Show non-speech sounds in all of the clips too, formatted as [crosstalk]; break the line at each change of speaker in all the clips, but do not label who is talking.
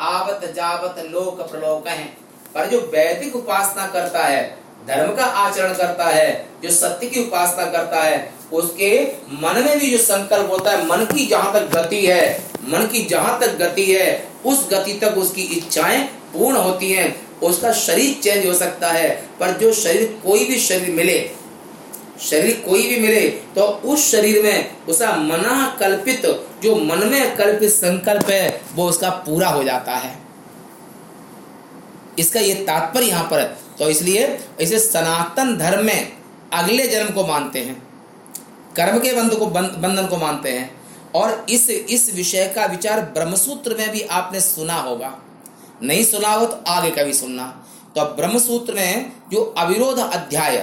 आवत जावत लोक प्रलोक है। पर जो वैदिक उपासना करता है, धर्म का आचरण करता है, जो सत्य की उपासना करता है, उसके मन में भी जो संकल्प होता है, मन की जहाँ तक गति है, मन की जहाँ तक गति है, उस गति तक उसकी इच्छाएँ पूर्ण होती हैं। उसका शरीर चेंज हो सकता है, पर जो शरीर कोई भी शरीर मिले शरीर कोई भी मिले तो उस शरीर में उसका मना कल्पित जो मन में कल्पित संकल्प है, वो उसका पूरा हो जाता है। इसका ये तात्पर्य यहाँ पर है। तो इसलिए इसे सनातन धर्म में अगले जन्म को मानते हैं। कर्म के बंध को बंधन को मानते हैं। और इस इस विषय का विचार ब्रह्मसूत्र में भी आपने सुना होगा। नहीं सुना हो तो आगे कभी सुनना। तो ब्रह्मसूत्र में जो अविरोध अध्याय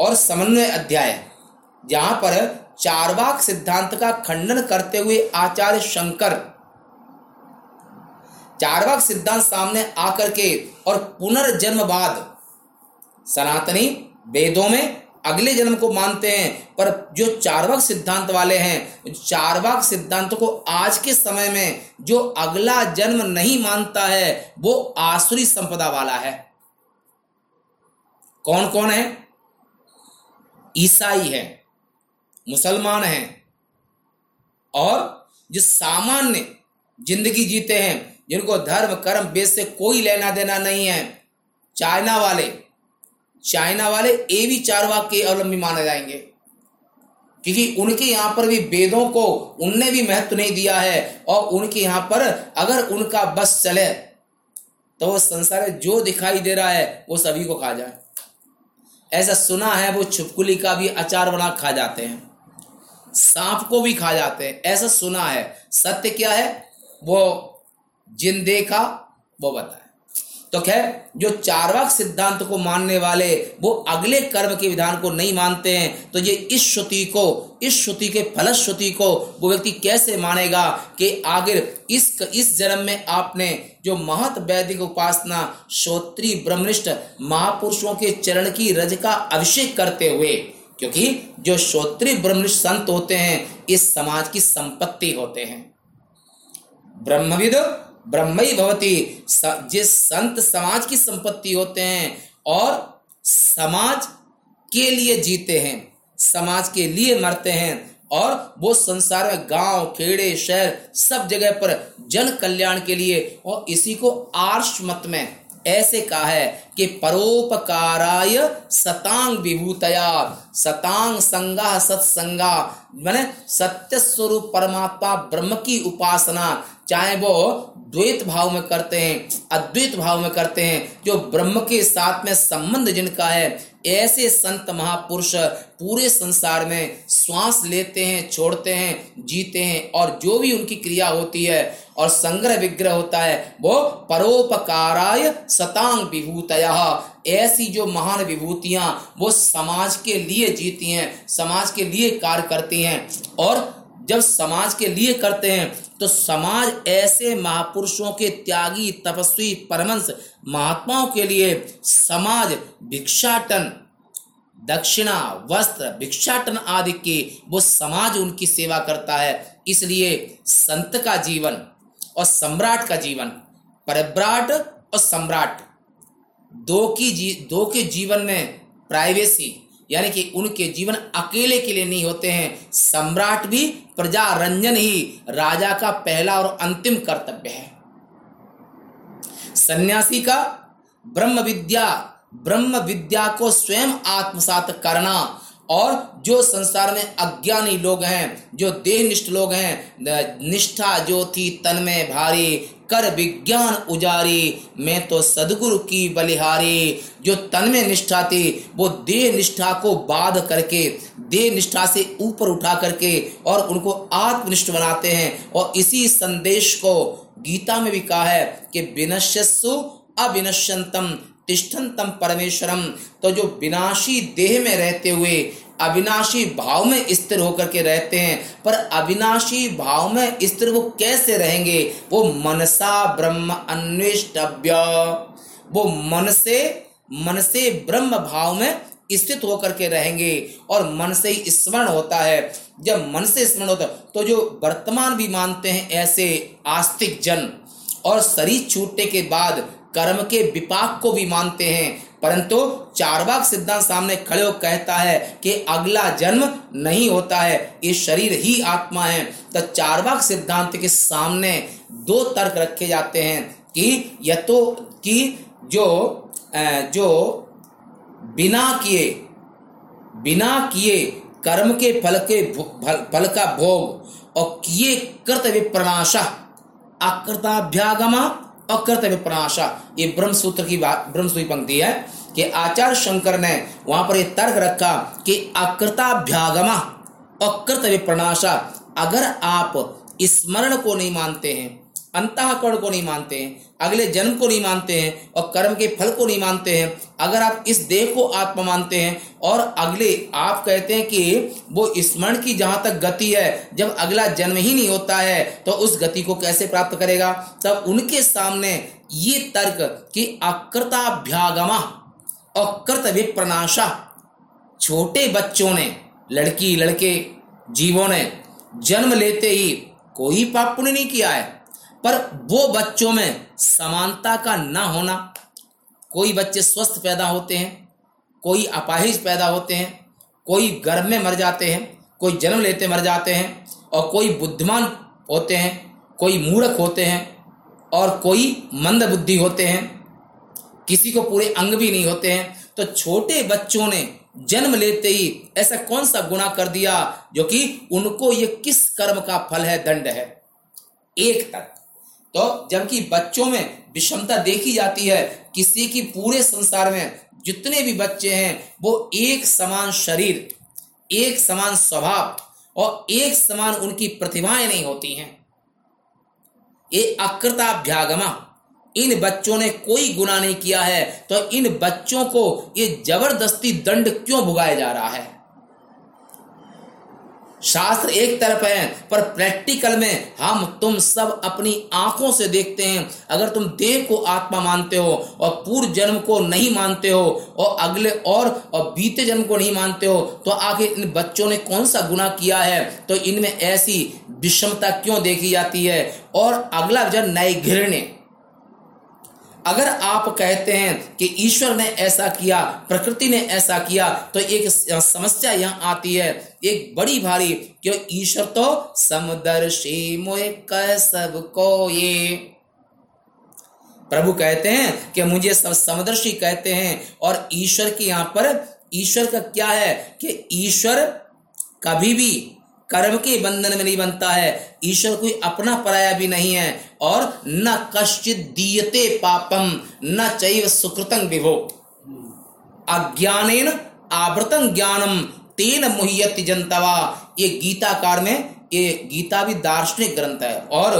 और समन्वय अध्याय। जहाँ पर चारवाक सिद्धांत का खंडन करते हुए आचार्य शंकर चारवाक सिद्धांत सामने आकर के और पुनर्जन्मवाद सनातनी वेदों में अगले जन्म को मानते हैं, पर जो चारवाक सिद्धांत वाले हैं, चारवाक सिद्धांत को आज के समय में जो अगला जन्म नहीं मानता है, वो आसुरी संपदा वाला है। कौन कौन है? ईसाई है, मुसलमान हैं, और जो सामान्य ज़िंदगी जीते हैं, जिनको धर्म, कर्म, वेद से कोई लेना देना नहीं है, चाइना वाले चाइना वाले ए भी चार वाक के अवलंबी माने जाएँगे। क्योंकि उनके यहाँ पर भी वेदों को उनने भी महत्व नहीं दिया है, और उनके यहाँ पर अगर उनका बस चले तो वो संसार जो दिखाई दे रहा है, वो सभी को खा जाए। ऐसा सुना है वो छुपकुली का भी अचार बना खा जाते हैं। सांप को भी खा जाते हैं। ऐसा सुना है। सत्य क्या है? वो जिन देखा वो बताए तो खैर, जो चारवाक सिद्धांत को मानने वाले, वो अगले कर्म के विधान को नहीं मानते हैं तो ये इस श्रुति को, इस श्रुति के फलश्रुति को वो व्यक्ति कैसे मानेगा कि आखिर इस इस जन्म में आपने जो महत वैदिक उपासना, श्रोत्री ब्रह्मनिष्ठ महापुरुषों के चरण की रज का अभिषेक करते हुए, क्योंकि जो श्रोत्री ब्रह्मनिष्ठ संत होते हैं, इस समाज की संपत्ति होते हैं। ब्रह्मविद ब्रह्म भवती। जिस संत समाज की संपत्ति होते हैं और समाज के लिए जीते हैं, समाज के लिए मरते हैं और वो संसार में गाँव, खेड़े, शहर सब जगह पर जन कल्याण के लिए और इसी को आर्ष मत में ऐसे कहा है कि परोपकाराय सतांग विभूतया, सतांग संगा, सत्संगा, मैंने सत्य स्वरूप परमात्मा ब्रह्म की उपासना, चाहे वो द्वैत भाव में करते हैं, अद्वैत भाव में करते हैं, जो ब्रह्म के साथ में संबंध जिनका है, ऐसे संत महापुरुष पूरे संसार में श्वास लेते हैं, छोड़ते हैं, जीते हैं, और जो भी उनकी क्रिया होती है और संग्रह विग्रह होता है, वो परोपकाराय सतांग विभूतया। ऐसी जो महान विभूतियाँ वो समाज के लिए जीती हैं, समाज के लिए कार्य करती हैं, और जब समाज के लिए करते हैं तो समाज ऐसे महापुरुषों के त्यागी, तपस्वी परमंश महात्माओं के लिए समाज भिक्षाटन, दक्षिणा, वस्त्र भिक्षाटन आदि के, वो समाज उनकी सेवा करता है। इसलिए संत का जीवन और सम्राट का जीवन परिव्राट और सम्राट, दो की जी, दो के जीवन में प्राइवेसी यानी कि उनके जीवन अकेले के लिए नहीं होते हैं। सम्राट भी प्रजा रंजन ही राजा का पहला और अंतिम कर्तव्य है। सन्यासी का ब्रह्म विद्या ब्रह्म विद्या को स्वयं आत्मसात करना और जो संसार में अज्ञानी लोग हैं, जो देहनिष्ठ लोग हैं निष्ठा जो थी तन में भारी, कर विज्ञान उजारी, मैं तो सदगुरु की बलिहारी। जो तन में निष्ठा थी, वो देह निष्ठा को बाध करके देह निष्ठा से ऊपर उठा करके और उनको आत्मनिष्ठ बनाते हैं। और इसी संदेश को गीता में भी कहा है कि विनश्यसु अविनश्यंतम तिष्ठन्तम परमेश्वरम तो जो विनाशी देह में रहते हुए, अविनाशी भाव में स्थिर होकर के रहते हैं, पर अविनाशी भाव में स्थिर वो कैसे रहेंगे? वो मनसा ब्रह्म अन्वेष्टव्य। वो मन से मन से ब्रह्म भाव में स्थित होकर के रहेंगे और मन से ही स्मरण होता है। जब मन से स्मरण होता है तो जो वर्तमान भी मानते हैं ऐसे आस्तिक जन, और शरीर छूटने के बाद कर्म के विपाक को भी मानते हैं। परंतु चारवाक सिद्धांत सामने खड़े हो कहता है कि अगला जन्म नहीं होता है, ये शरीर ही आत्मा है। तो चारवाक सिद्धांत के सामने दो तर्क रखे जाते हैं कि यह तो कि जो जो बिना किए बिना किए कर्म के फल के फल का भोग और किए कर्तव्य प्रणाशा अकृताभ्यागमा अकृत विप्रनाशा ये ब्रह्म सूत्र की बात, ब्रह्म पंक्ति है कि आचार्य शंकर ने वहाँ पर यह तर्क रखा कि अकृताभ्यागमा अकृत प्रणाशा अगर आप स्मरण को नहीं मानते हैं अंतकरण को नहीं मानते हैं, अगले जन्म को नहीं मानते हैं और कर्म के फल को नहीं मानते हैं। अगर आप इस देह को आत्मा मानते हैं और अगले आप कहते हैं कि वो स्मरण की जहाँ तक गति है, जब अगला जन्म ही नहीं होता है तो उस गति को कैसे प्राप्त करेगा? तब उनके सामने ये तर्क कि अकृताभ्यागमा अकृत विप्रनाशा छोटे बच्चों ने लड़की लड़के जीवों ने जन्म लेते ही कोई पाप पुण्य नहीं किया है। पर वो बच्चों में समानता का ना होना, कोई बच्चे स्वस्थ पैदा होते हैं, कोई अपाहिज पैदा होते हैं, कोई गर्भ में मर जाते हैं, कोई जन्म लेते मर जाते हैं, और कोई बुद्धिमान होते हैं, कोई मूर्ख होते हैं, और कोई मंद बुद्धि होते हैं, किसी को पूरे अंग भी नहीं होते हैं तो छोटे बच्चों ने जन्म लेते ही ऐसा कौन सा गुना कर दिया, जो कि उनको ये किस कर्म का फल है, दंड है? एक तक तो जबकि बच्चों में विषमता देखी जाती है, किसी की पूरे संसार में जितने भी बच्चे हैं, वो एक समान शरीर, एक समान स्वभाव और एक समान उनकी प्रतिभाएँ नहीं होती हैं। ये अकृताभ्यागमा, इन बच्चों ने कोई गुना नहीं किया है तो इन बच्चों को ये ज़बरदस्ती दंड क्यों भुगाया जा रहा है? शास्त्र एक तरफ़ है, पर प्रैक्टिकल में हम, तुम सब अपनी आँखों से देखते हैं। अगर तुम देह को आत्मा मानते हो और पूर्व जन्म को नहीं मानते हो और अगले और और बीते जन्म को नहीं मानते हो तो आखिर इन बच्चों ने कौन सा गुना किया है? तो इनमें ऐसी विषमता क्यों देखी जाती है? और अगला जन्म नए घृण्य। अगर आप कहते हैं कि ईश्वर ने ऐसा किया, प्रकृति ने ऐसा किया तो एक समस्या यहाँ आती है। एक बड़ी भारी, क्यों? ईश्वर तो समदर्शी मोह कह सबको ये प्रभु कहते हैं कि मुझे सब समदर्शी कहते हैं और ईश्वर की यहाँ पर, ईश्वर का क्या है कि ईश्वर कभी भी कर्म के बंधन में नहीं बनता है। ईश्वर कोई अपना पराया भी नहीं है और न कश्चित दीयते पापम, न चैव सुकृतंग विभो। अज्ञान आवृतम ज्ञानम, तेन मुह्यति जनतवा। ये गीताकार में, ये गीता भी दार्शनिक ग्रंथ है। और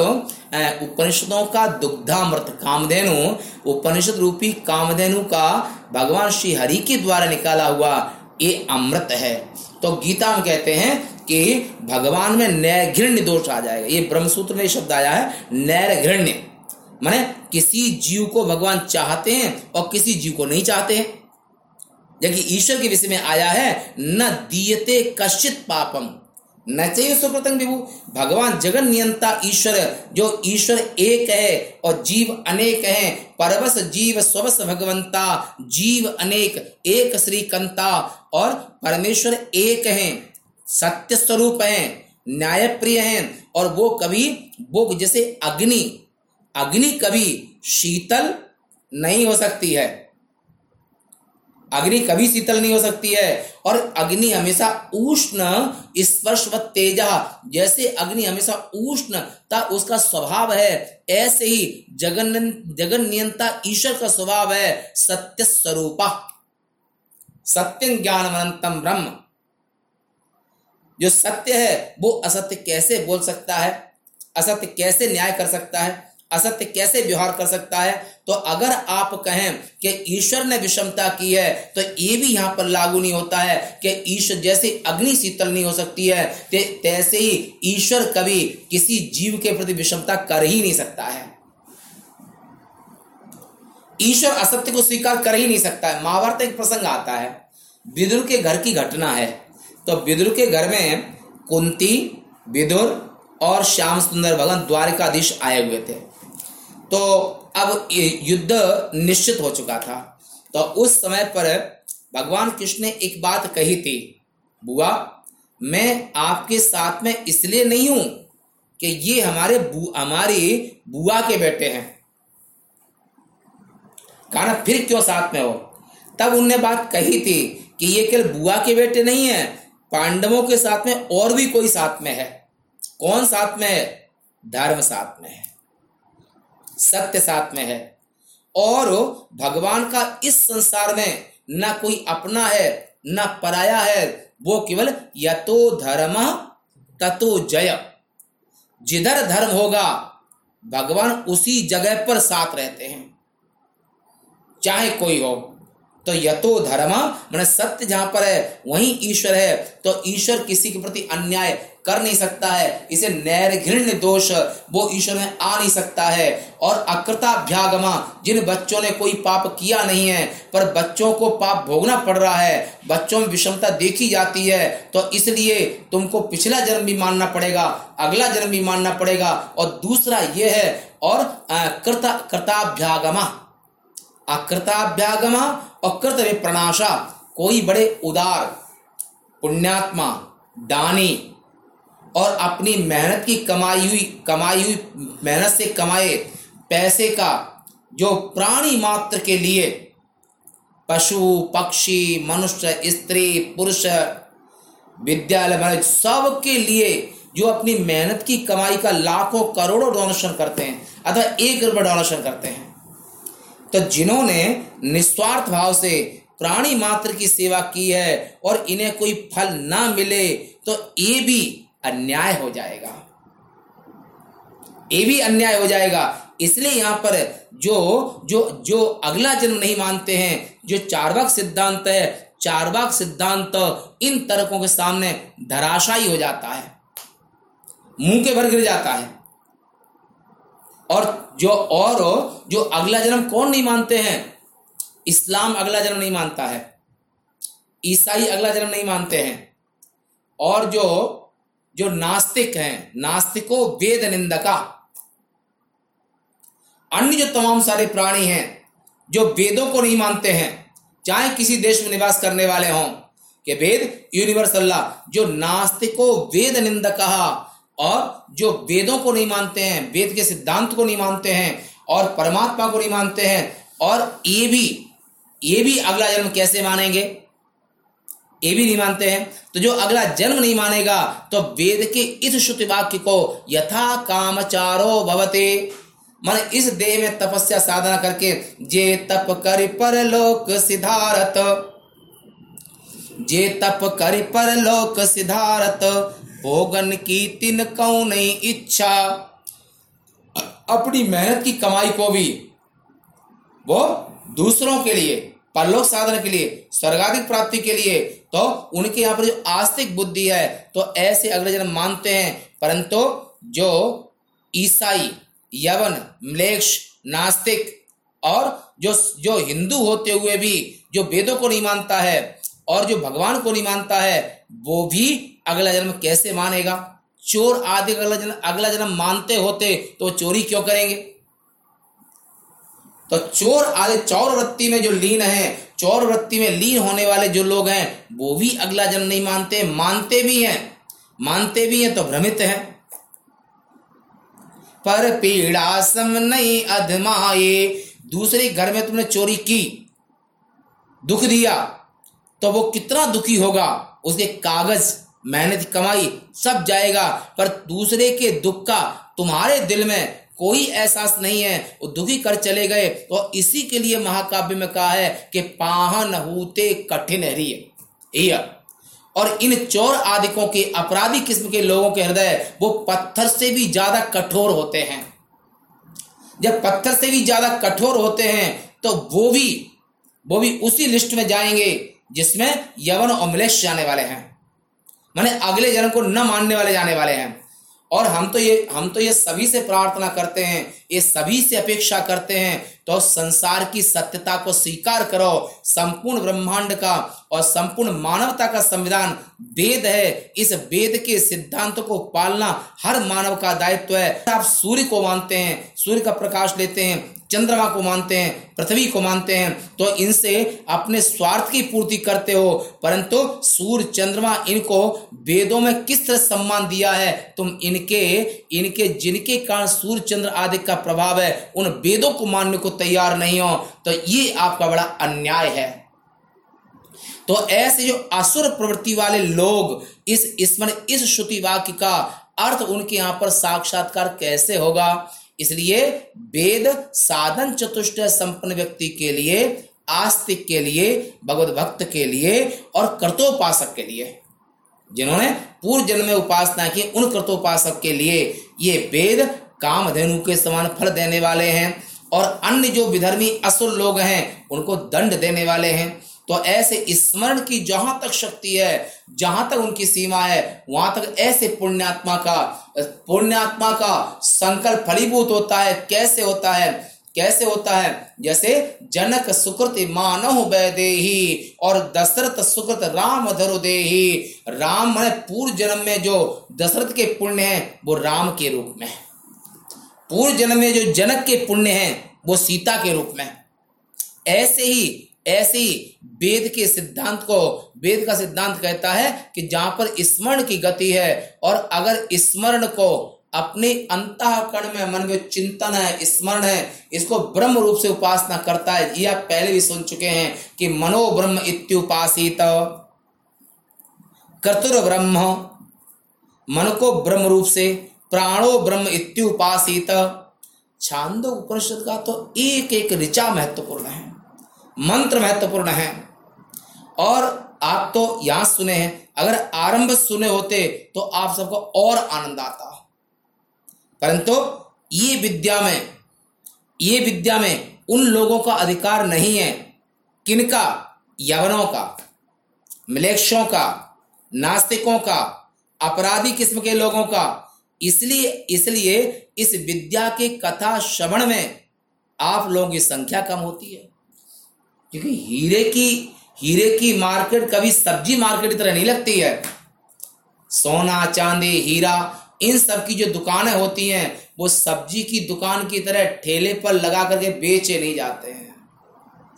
उपनिषदों का दुग्धामृत कामधेनु, उपनिषद रूपी कामधेनु का भगवान श्री हरि के द्वारा निकाला हुआ ये अमृत है। तो गीता में कहते हैं कि भगवान में नैघृण्य दोष आ जाएगा। ये ब्रह्मसूत्र में शब्द आया है नैर्घृण्य माने किसी जीव को भगवान चाहते हैं और किसी जीव को नहीं चाहते हैं। जबकि ईश्वर के विषय में आया है, न दीयते कश्चित पापम। न चाहिए सुप्रतंग विभु, भगवान जगन नियंता ईश्वर, जो ईश्वर एक है और जीव अनेक है परवस जीव स्वस भगवंता, जीव अनेक, एक श्री कंता और परमेश्वर एक है। सत्य स्वरूप हैं न्याय प्रिय हैं, और वो कभी वो जैसे अग्नि अग्नि कभी शीतल नहीं हो सकती है। अग्नि कभी शीतल नहीं हो सकती है, और अग्नि हमेशा उष्ण स्पर्श व तेजा, जैसे अग्नि हमेशा उष्ण, ता उसका स्वभाव है। ऐसे ही जगन जगन नियंता ईश्वर का स्वभाव है, सत्य स्वरूपा। सत्यं ज्ञान अनंतम ब्रह्म। जो सत्य है, वो असत्य कैसे बोल सकता है? असत्य कैसे न्याय कर सकता है? असत्य कैसे व्यवहार कर सकता है? तो अगर आप कहें कि ईश्वर ने विषमता की है तो ये भी यहाँ पर लागू नहीं होता है कि ईश्वर जैसे अग्नि शीतल नहीं हो सकती है तैसे ही ईश्वर कभी किसी जीव के प्रति विषमता कर ही नहीं सकता है। ईश्वर असत्य को स्वीकार कर ही नहीं सकता है। महाभारत एक प्रसंग आता है। विदुर के घर की घटना है। तो विदुर के घर में कुंती विदुर और श्याम सुंदर भगवान द्वारिकाधीश आए हुए थे। तो अब युद्ध निश्चित हो चुका था। तो उस समय पर भगवान कृष्ण ने एक बात कही थी बुआ मैं आपके साथ में इसलिए नहीं हूँ कि ये हमारे बु, हमारी बुआ के बेटे हैं। कहा फिर क्यों साथ में हो? तब उनने बात कही थी कि ये केवल बुआ के बेटे नहीं है पांडवों के साथ में और भी कोई साथ में है? कौन साथ में है? धर्म साथ में है। सत्य साथ में है। और भगवान का इस संसार में न कोई अपना है, न पराया है, वो केवल यतो धर्म, ततो जय। जिधर धर्म होगा, भगवान उसी जगह पर साथ रहते हैं। चाहे कोई हो। तो यतो धर्म, मैंने सत्य जहाँ पर है, वहीं ईश्वर है। तो ईश्वर किसी के प्रति अन्याय कर नहीं सकता है। इसे नैर्घृण्य दोष, वो ईश्वर में आ नहीं सकता है। और अकृताभ्यागमा, जिन बच्चों ने कोई पाप किया नहीं है, पर बच्चों को पाप भोगना पड़ रहा है, बच्चों में विषमता देखी जाती है तो इसलिए तुमको पिछला जन्म भी मानना पड़ेगा, अगला जन्म भी मानना पड़ेगा। और दूसरा ये है, और कृता, कृताभ्यागमा। अकृताभ्यागमा और कृत प्रणाशा, कोई बड़े उदार, पुण्यात्मा, दानी, और अपनी मेहनत की कमाई हुई कमाई हुई, मेहनत से कमाए पैसे का, जो प्राणी मात्र के लिए, पशु, पक्षी, मनुष्य, स्त्री, पुरुष, विद्यालय सब के लिए जो अपनी मेहनत की कमाई का लाखों करोड़ों डोनेशन करते हैं अथवा एक रुपये डोनेशन करते हैं। तो जिन्होंने निस्वार्थ भाव से प्राणी मात्र की सेवा की है और इन्हें कोई फल ना मिले तो ये भी अन्याय हो जाएगा। ये भी अन्याय हो जाएगा। इसलिए यहाँ पर जो जो जो अगला जन्म नहीं मानते हैं, जो चारवाक सिद्धांत है, चारवाक सिद्धांत इन तर्कों के सामने धराशायी हो जाता है। मुँह के भर गिर जाता है। और जो और जो अगला जन्म कौन नहीं मानते हैं? इस्लाम अगला जन्म नहीं मानता है। ईसाई अगला जन्म नहीं मानते हैं। और जो जो नास्तिक हैं, नास्तिको वेद निंदका। अन्य जो तमाम सारे प्राणी हैं, जो वेदों को नहीं मानते हैं, चाहे किसी देश में निवास करने वाले हों, कि वेद यूनिवर्सल जो नास्तिको वेद निंदका और जो वेदों को नहीं मानते हैं, वेद के सिद्धांत को नहीं मानते हैं, और परमात्मा को नहीं मानते हैं, और ये भी ये भी अगला जन्म कैसे मानेंगे? ये भी नहीं मानते हैं। तो जो अगला जन्म नहीं मानेगा तो वेद के इस श्रुति वाक्य को यथा कामचारो भवते। मन इस देह में तपस्या साधना करके, जे तप कर पर लोक सिधारत, जे तप कर पर लोक सिधारत भोगन की तिन कौ नहीं इच्छा। अपनी मेहनत की कमाई को भी, वो दूसरों के लिए, परलोक साधन के लिए, स्वर्गाधिक प्राप्ति के लिए तो उनके यहाँ पर जो आस्तिक बुद्धि है तो ऐसे अगले जन मानते हैं। परंतु जो ईसाई, यवन, म्लेक्ष, नास्तिक और जो जो हिंदू होते हुए भी, जो वेदों को नहीं मानता है और जो भगवान को नहीं मानता है, वो भी अगला जन्म कैसे मानेगा? चोर आदि अगला जन्म अगला जन्म मानते होते तो चोरी क्यों करेंगे? तो चोर आदि, चौर वृत्ति में जो लीन है, चौर वृत्ति में लीन होने वाले जो लोग हैं, वो भी अगला जन्म नहीं मानते मानते भी हैं। मानते भी हैं तो भ्रमित हैं। पर पीड़ा सम नहीं अधमाए दूसरे घर में तुमने चोरी की, दुख दिया तो वो कितना दुखी होगा? उसके कागज़ मेहनत कमाई सब जाएगा, पर दूसरे के दुख का तुम्हारे दिल में कोई एहसास नहीं है। वो दुखी कर चले गए। तो इसी के लिए महाकाव्य में कहा है कि पाहन होते कठिन रिय और इन चोर आदिकों के अपराधी किस्म के लोगों के हृदय वो पत्थर से भी ज़्यादा कठोर होते हैं। जब पत्थर से भी ज़्यादा कठोर होते हैं तो वो भी वो भी उसी लिस्ट में जाएँगे जिसमें यवन और मलेश जाने वाले हैं। मैंने अगले जन्म को न मानने वाले जाने वाले हैं। और हम तो ये, हम तो ये सभी से प्रार्थना करते हैं, ये सभी से अपेक्षा करते हैं तो संसार की सत्यता को स्वीकार करो, संपूर्ण ब्रह्मांड का और संपूर्ण मानवता का संविधान वेद है। इस वेद के सिद्धांत को पालना हर मानव का दायित्व है। आप सूर्य को मानते हैं, सूर्य का प्रकाश लेते हैं चंद्रमा को मानते हैं, पृथ्वी को मानते हैं तो इनसे अपने स्वार्थ की पूर्ति करते हो। परंतु सूर्य चंद्रमा इनको वेदों में किस तरह सम्मान दिया है? तुम इनके इनके जिनके कारण सूर्य चंद्र आदि का प्रभाव है, उन वेदों को मानने को तैयार नहीं हो तो ये आपका बड़ा अन्याय है। तो ऐसे जो असुर प्रवृत्ति वाले लोग इस स्मरण, इस श्रुति वाक्य का अर्थ उनके यहाँ पर साक्षात्कार कैसे होगा? इसलिए वेद साधन चतुष्ट संपन्न व्यक्ति के लिए, आस्तिक के लिए, भगवत भक्त के लिए और कर्तोपासक के लिए। जिन्होंने पूर्व जन्म में उपासना की, उन कर्तोपासक के लिए ये वेद कामधेनु के समान फल देने वाले हैं और अन्य जो विधर्मी असुर लोग हैं, उनको दंड देने वाले हैं। तो ऐसे स्मरण की जहाँ तक शक्ति है, जहाँ तक उनकी सीमा है, वहाँ तक ऐसे पुण्यात्मा का पुण्यात्मा का संकल्प फलीभूत होता है। कैसे होता है? कैसे होता है? जैसे जनक सुकृत मानव वैदेही और दशरथ सुकृत राम धरु देही राम मैंने पूर्व जन्म में जो दशरथ के पुण्य है, वो राम के रूप में पूर्व जन्म में जो जनक के पुण्य हैं, वो सीता के रूप में ऐसे ही ऐसे वेद के सिद्धांत को, वेद का सिद्धांत कहता है कि जहाँ पर स्मरण की गति है और अगर स्मरण को अपने अंतकरण में, मन में चिंतन है, स्मरण है, इसको ब्रह्म रूप से उपासना करता है। यह पहले भी सुन चुके हैं कि मनो ब्रह्म इत्युपासित। कर्तुर ब्रह्म मन को ब्रह्म रूप से प्राणो ब्रह्म इत्युपासित। छांदो उपनिषद का तो एक एक ऋचा महत्वपूर्ण है। मंत्र महत्वपूर्ण है। और आप तो यहाँ सुने हैं। अगर आरंभ सुने होते तो आप सबको और आनंद आता। परंतु ये विद्या में, ये विद्या में उन लोगों का अधिकार नहीं है। किनका? यवनों का मिलेक्षों का, नास्तिकों का, अपराधी किस्म के लोगों का। इसलिए इसलिए इस विद्या के कथा श्रवण में आप लोगों की संख्या कम होती है। क्योंकि हीरे की हीरे की मार्केट कभी सब्ज़ी मार्केट की तरह नहीं लगती है। सोना, चांदी, हीरा, इन सब की जो दुकानें होती हैं, वो सब्ज़ी की दुकान की तरह ठेले पर लगा करके बेचे नहीं जाते हैं।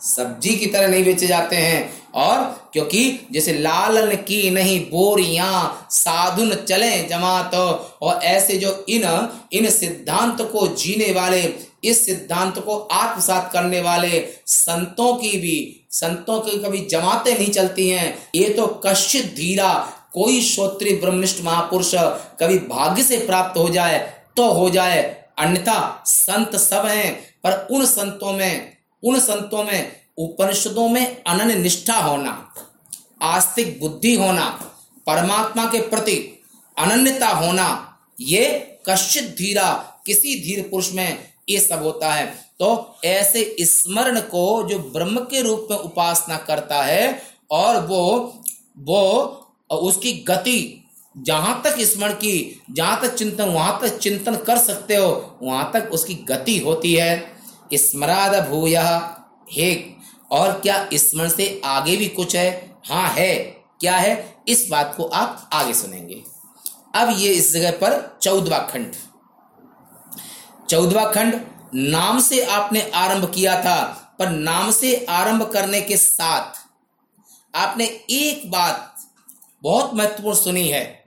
सब्ज़ी की तरह नहीं बेचे जाते हैं। और क्योंकि जैसे लालन की नहीं, बोरिया, साधुन चले जमात, और ऐसे जो इन इन सिद्धांत को जीने वाले इस सिद्धांत को आत्मसात करने वाले संतों की भी, संतों की कभी जमातें नहीं चलती हैं। ये तो कश्चित धीरा, कोई श्रोत्री ब्रह्मनिष्ठ महापुरुष कभी भाग्य से प्राप्त हो जाए तो हो जाए। अन्यथा संत सब हैं, पर उन संतों में, उन संतों में, उपनिषदों में अनन्य निष्ठा होना, आस्तिक बुद्धि होना, परमात्मा के प्रति अनन्यता होना, ये कश्चित धीरा, किसी धीर पुरुष में ये सब होता है। तो ऐसे स्मरण को जो ब्रह्म के रूप में उपासना करता है और वो वो, उसकी गति, जहाँ तक स्मरण की, जहाँ तक चिंतन, वहाँ तक चिंतन कर सकते हो, वहाँ तक उसकी गति होती है। स्मराद भूय, हे, और क्या स्मरण से आगे भी कुछ है? हाँ है। क्या है? इस बात को आप आगे सुनेंगे। अब ये इस जगह पर चौदवा खंड। चौदवा खंड, नाम से आपने आरंभ किया था, पर नाम से आरंभ करने के साथ आपने एक बात बहुत महत्वपूर्ण सुनी है।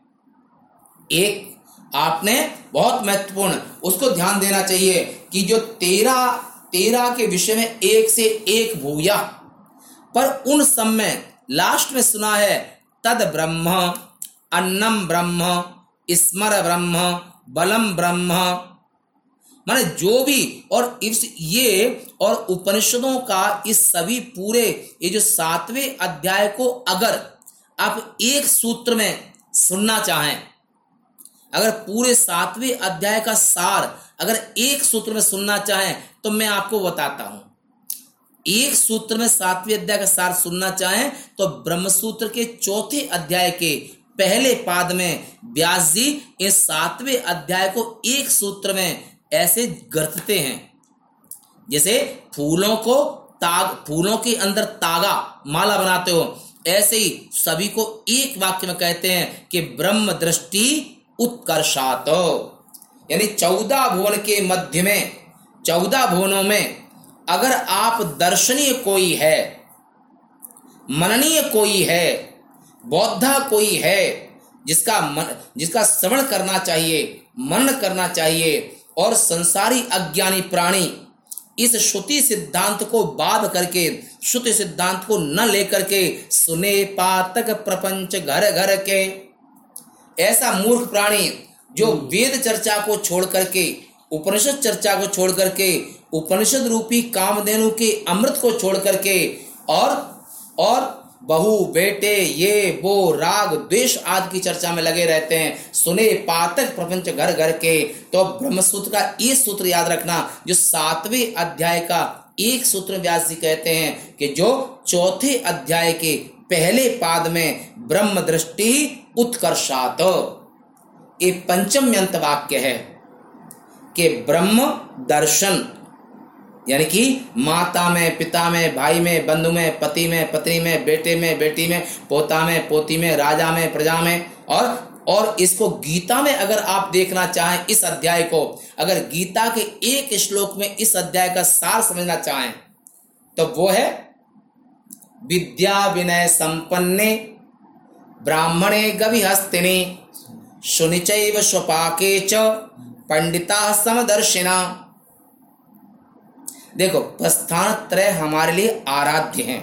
एक, आपने बहुत महत्वपूर्ण, उसको ध्यान देना चाहिए कि जो तेरा तेरा के विषय में एक से एक भूया पर उन सब में लास्ट में सुना है, तद ब्रह्म, अन्नम ब्रह्म, स्मर ब्रह्म, बलम ब्रह्म माने जो भी, और इस ये, और उपनिषदों का इस सभी पूरे, ये जो सातवें अध्याय को अगर आप एक सूत्र में सुनना चाहें, अगर पूरे सातवें अध्याय का सार अगर एक सूत्र में सुनना चाहें तो मैं आपको बताता हूँ। एक सूत्र में सातवें अध्याय का सार सुनना चाहें तो ब्रह्मसूत्र के चौथे अध्याय के पहले पाद में, व्यास जी, इस सातवें अध्याय को एक सूत्र में ऐसे गर्तते हैं। जैसे फूलों को ताग, फूलों के अंदर तागा, माला बनाते हो। ऐसे ही सभी को एक वाक्य में कहते हैं कि ब्रह्म दृष्टि उत्कर्षात। यानी चौदह भुवन के मध्य में, चौदह भुवनों में अगर आप दर्शनीय कोई है, मननीय कोई है, बौद्धा कोई है, जिसका मन, जिसका श्रवण करना चाहिए मन करना चाहिए और संसारी अज्ञानी प्राणी इस श्रुति सिद्धांत को बाध करके, श्रुति सिद्धांत को न लेकर के सुने पातक प्रपंच घर घर के। ऐसा मूर्ख प्राणी जो वेद चर्चा को छोड़ करके, उपनिषद चर्चा को छोड़ करके, उपनिषद रूपी कामधेनु के अमृत को छोड़ करके और और बहु, बेटे, ये, वो, राग, द्वेष आदि की चर्चा में लगे रहते हैं। सुने पातक प्रपंच घर घर के। तो ब्रह्मसूत्र का ये सूत्र याद रखना, जो सातवें अध्याय का एक सूत्र व्यास जी कहते हैं कि जो चौथे अध्याय के पहले पाद में ब्रह्म दृष्टि उत्कर्षात। ये पंचम यंत्र वाक्य है कि ब्रह्म दर्शन यानी कि माता में, पिता में, भाई में, बंधु में, पति में, पत्नी में, बेटे में, बेटी में, पोता में, पोती में, राजा में, प्रजा में। और और इसको गीता में अगर आप देखना चाहें इस अध्याय को, अगर गीता के एक श्लोक में इस अध्याय का सार समझना चाहें तो वो है, विद्या विनय संपन्ने, ब्राह्मणे गवि हस्तिनी सुनिचैव स्वपाके च, पंडिता समदर्शिना। देखो, प्रस्थान त्रय हमारे लिए आराध्य हैं।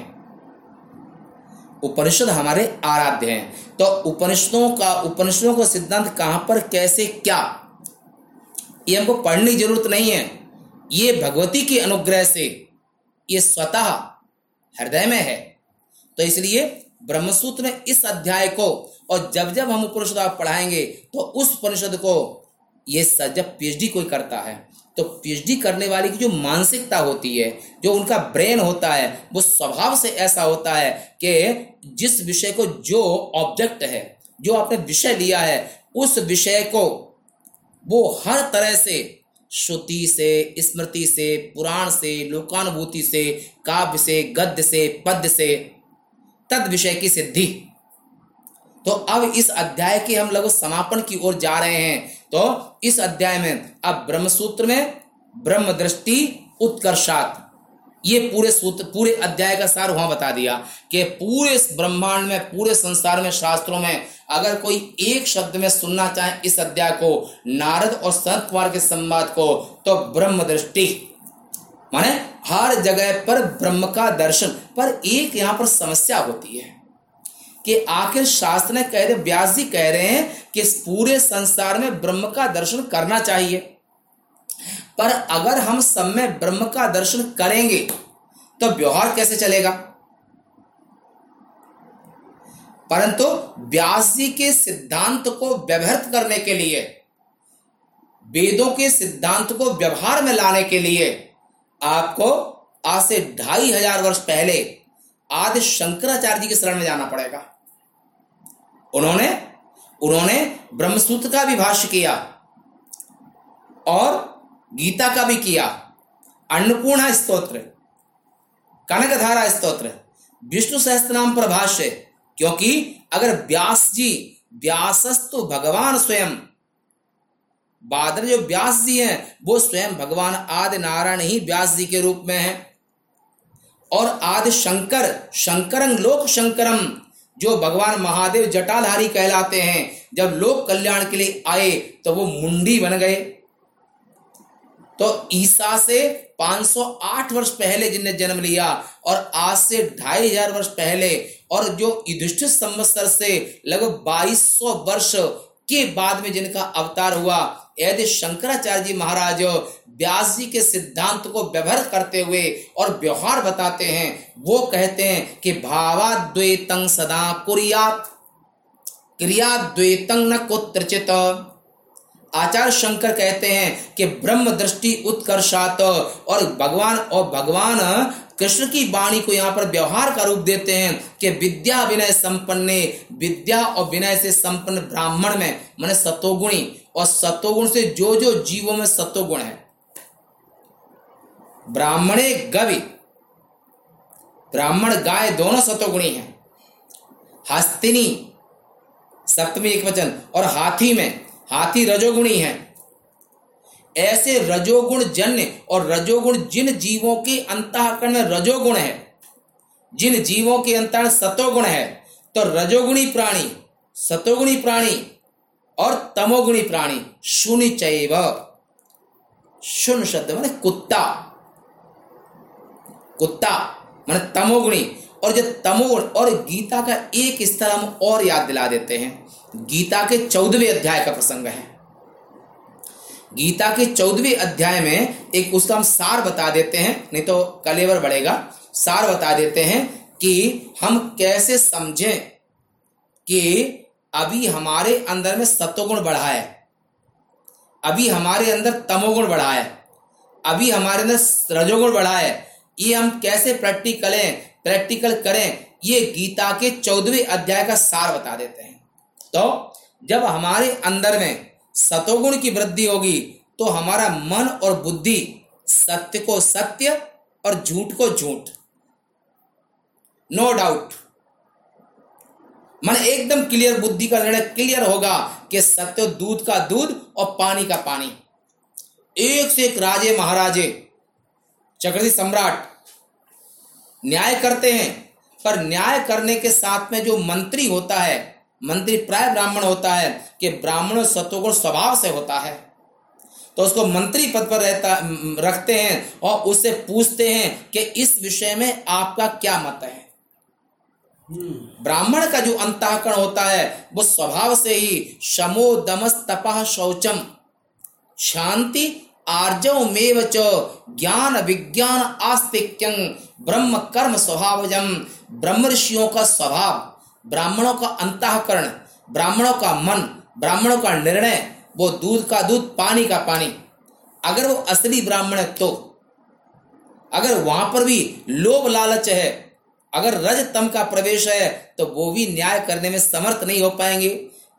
उपनिषद हमारे आराध्य हैं। तो उपनिषदों का उपनिषदों का सिद्धांत कहाँ पर, कैसे, क्या? ये हमको पढ़ने की ज़रूरत नहीं है। ये भगवती के अनुग्रह से, ये स्वतः हृदय में है। तो इसलिए ब्रह्मसूत्र ने इस अध्याय को, और जब जब हम उपनिषद पढ़ाएँगे तो उस उपनिषद को ये जब पीएचडी कोई करता है। तो पीएचडी करने वाले की जो मानसिकता होती है, जो उनका ब्रेन होता है, वो स्वभाव से ऐसा होता है कि जिस विषय को जो ऑब्जेक्ट है, जो आपने विषय लिया है, उस विषय को वो हर तरह से श्रुति से, स्मृति से, पुराण से, लोकानुभूति से, काव्य से, गद्य से, पद्य से, तद विषय की सिद्धि। तो अब इस अध्याय के हम लोग समापन की ओर जा रहे हैं। तो इस अध्याय में, अब ब्रह्मसूत्र में ब्रह्म दृष्टि उत्कर्षात। ये पूरे सूत्र, पूरे अध्याय का सार वहाँ बता दिया कि पूरे ब्रह्मांड में, पूरे संसार में, शास्त्रों में, अगर कोई एक शब्द में सुनना चाहे इस अध्याय को, नारद और संत कुमार के संवाद को तो ब्रह्म दृष्टि माने हर जगह पर ब्रह्म का दर्शन, पर एक यहाँ पर समस्या होती है। कि आखिर शास्त्र ने कह रहे व्यास जी कह रहे हैं कि इस पूरे संसार में ब्रह्म का दर्शन करना चाहिए। पर अगर हम सब में ब्रह्म का दर्शन करेंगे तो व्यवहार कैसे चलेगा? परंतु व्यास जी के सिद्धांत को व्यवहृत करने के लिए, वेदों के सिद्धांत को व्यवहार में लाने के लिए, आपको आज से ढाई हज़ार वर्ष पहले आदि शंकराचार्य जी के शरण में जाना पड़ेगा। उन्होंने उन्होंने ब्रह्मसूत्र का भी भाष्य किया और गीता का भी किया। अन्नपूर्णा स्तोत्र, कनकधारा स्तोत्र, विष्णु सहस्त्र नाम पर भाष्य, क्योंकि अगर व्यास जी, व्यासस्तु भगवान स्वयं बादल जो व्यास जी हैं, वो स्वयं भगवान आदि नारायण ही व्यास जी के रूप में है। और आदि शंकर शंकरं लोक शंकरम जो भगवान महादेव जटाधारी कहलाते हैं, जब लोक कल्याण के लिए आए तो वो मुंडी बन गए। तो ईसा से 508 वर्ष पहले जिनने जन्म लिया और आज से ढाई हज़ार वर्ष पहले, और जो युधिष्ठिर संवत्सर से लगभग 2200 वर्ष के बाद में जिनका अवतार हुआ यदि शंकराचार्य जी महाराज व्यास जी के सिद्धांत को व्यवहार करते हुए और व्यवहार बताते हैं, वो कहते हैं कि भावाद्वैतं सदा कुरियात। क्रियाद्वैतं न कुत्रचित। आचार्य शंकर कहते हैं कि ब्रह्म दृष्टि उत्कर्षात और भगवान और भगवान कृष्ण की वाणी को यहाँ पर व्यवहार का रूप देते हैं कि विद्या विनय संपन्न, विद्या और विनय से संपन्न ब्राह्मण में, मैंने सतोगुणी और सतोगुण से जो जो जीवों में सत्वगुण है। ब्राह्मणे गवि। ब्राह्मण गाय दोनों सतोगुणी हैं। हस्तिनी, सप्तमी एक वचन और हाथी में, हाथी रजोगुणी है। ऐसे रजोगुण जन्य और रजोगुण जिन जीवों के अंतःकरण रजोगुण है, जिन जीवों के अंतर सतोगुण है तो रजोगुणी प्राणी, सतोगुणी प्राणी और तमोगुणी प्राणी, शून्य शून्य शब्द मैंने कुत्ता। कुत्ता, मैंने तमोगुणी। और जो तमोगुण और गीता का एक स्तर हम और याद दिला देते हैं। गीता के चौदहवें अध्याय का प्रसंग है। गीता के चौदहवें अध्याय में एक उसका हम सार बता देते हैं, नहीं तो कलेवर बढ़ेगा। सार बता देते हैं कि हम कैसे समझें कि अभी हमारे अंदर में सत्वगुण बढ़ा है। अभी हमारे अंदर तमोगुण बढ़ा है। अभी हमारे अंदर रजोगुण बढ़ा है। ये हम कैसे प्रैक्टिकल प्रैक्टिकल करें, ये गीता के चौदहवें अध्याय का सार बता देते हैं। तो जब हमारे अंदर में सतोगुण की वृद्धि होगी तो हमारा मन और बुद्धि सत्य को सत्य और झूठ को झूठ। नो डाउट मन एकदम क्लियर बुद्धि का निर्णय क्लियर होगा कि सत्य दूध का दूध और पानी का पानी। एक से एक राजे, महाराजे चक्रवर्ती सम्राट न्याय करते हैं, पर न्याय करने के साथ में जो मंत्री होता है, मंत्री प्राय ब्राह्मण होता है, कि ब्राह्मण सत्वगुण स्वभाव से होता है। तो उसको मंत्री पद पर रहता, रखते हैं और उससे पूछते हैं कि इस विषय में आपका क्या मत है। ब्राह्मण का जो अंतःकरण होता है, वो स्वभाव से ही शमो दमस तपह शौचम, शांति आर्जव मेव च ज्ञान विज्ञान आस्तिक्यं ब्रह्म कर्म स्वभावजम ब्रह्म ऋषियों का स्वभाव, ब्राह्मणों का अंतकरण, ब्राह्मणों का मन, ब्राह्मणों का निर्णय, वो दूध का दूध, पानी का पानी। अगर वो असली ब्राह्मण है तो। अगर वहाँ पर भी लोभ लालच है, अगर रज तम का प्रवेश है तो वो भी न्याय करने में समर्थ नहीं हो पाएँगे।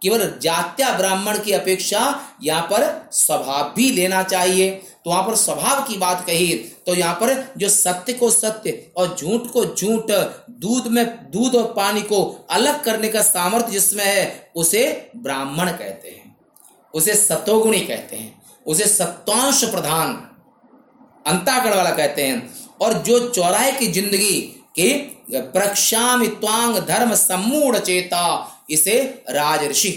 केवल जात्या ब्राह्मण की अपेक्षा यहाँ पर स्वभाव भी लेना चाहिए। तो वहाँ पर स्वभाव की बात कही तो यहाँ पर जो सत्य को सत्य और झूठ को झूठ, दूध में दूध और पानी को अलग करने का सामर्थ्य जिसमें है, उसे ब्राह्मण कहते हैं। उसे सतोगुणी कहते हैं। उसे सत्वांश प्रधान अंताकड़ वाला कहते हैं। और जो चौराहे की ज़िंदगी के प्रक्षाम धर्म सम्मूढ़ चेता इसे राज ऋषि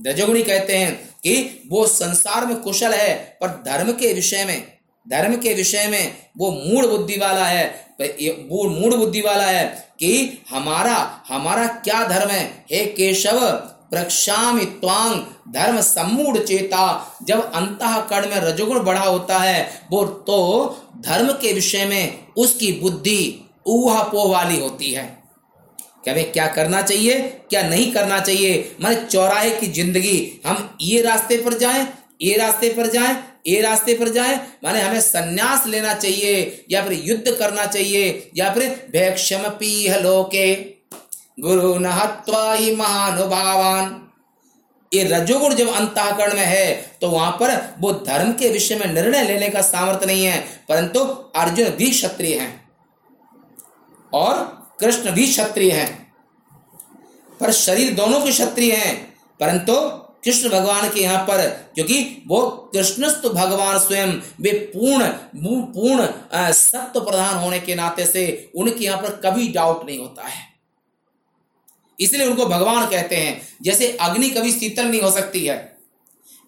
रजोगुणी कहते हैं कि वो संसार में कुशल है, पर धर्म के विषय में, धर्म के विषय में वो मूड बुद्धि वाला है वो मूड बुद्धि वाला है कि हमारा हमारा क्या धर्म है? हे केशव, प्रक्षामि त्वांग, धर्म सम्मूढ़ चेता। जब अंतकरण में रजोगुण बढ़ा होता है, वो तो धर्म के विषय में उसकी बुद्धि ऊहा पोह वाली होती है। कि हमें क्या करना चाहिए, क्या नहीं करना चाहिए। माने चौराहे की ज़िंदगी, हम ये रास्ते पर जाएँ, ये रास्ते पर जाएँ, ये रास्ते पर जाएँ। माने हमें सन्यास लेना चाहिए, या फिर युद्ध करना चाहिए, या फिर भैक्षम पीह लोके। गुरु नहत्वा महानुभावान। ये रजोगुण जब अंतःकरण में है तो वहाँ पर वो धर्म के विषय में निर्णय लेने का सामर्थ्य नहीं है, परंतु अर्जुन भी क्षत्रिय हैं। और कृष्ण भी क्षत्रिय हैं। पर शरीर दोनों के क्षत्रिय हैं। परंतु कृष्ण भगवान के यहाँ पर, क्योंकि वो कृष्णस्तु भगवान स्वयं वे पूर्ण पूर्ण सत्य प्रधान होने के नाते से उनके यहाँ पर कभी डाउट नहीं होता है। इसलिए उनको भगवान कहते हैं, जैसे अग्नि कभी शीतल नहीं हो सकती है।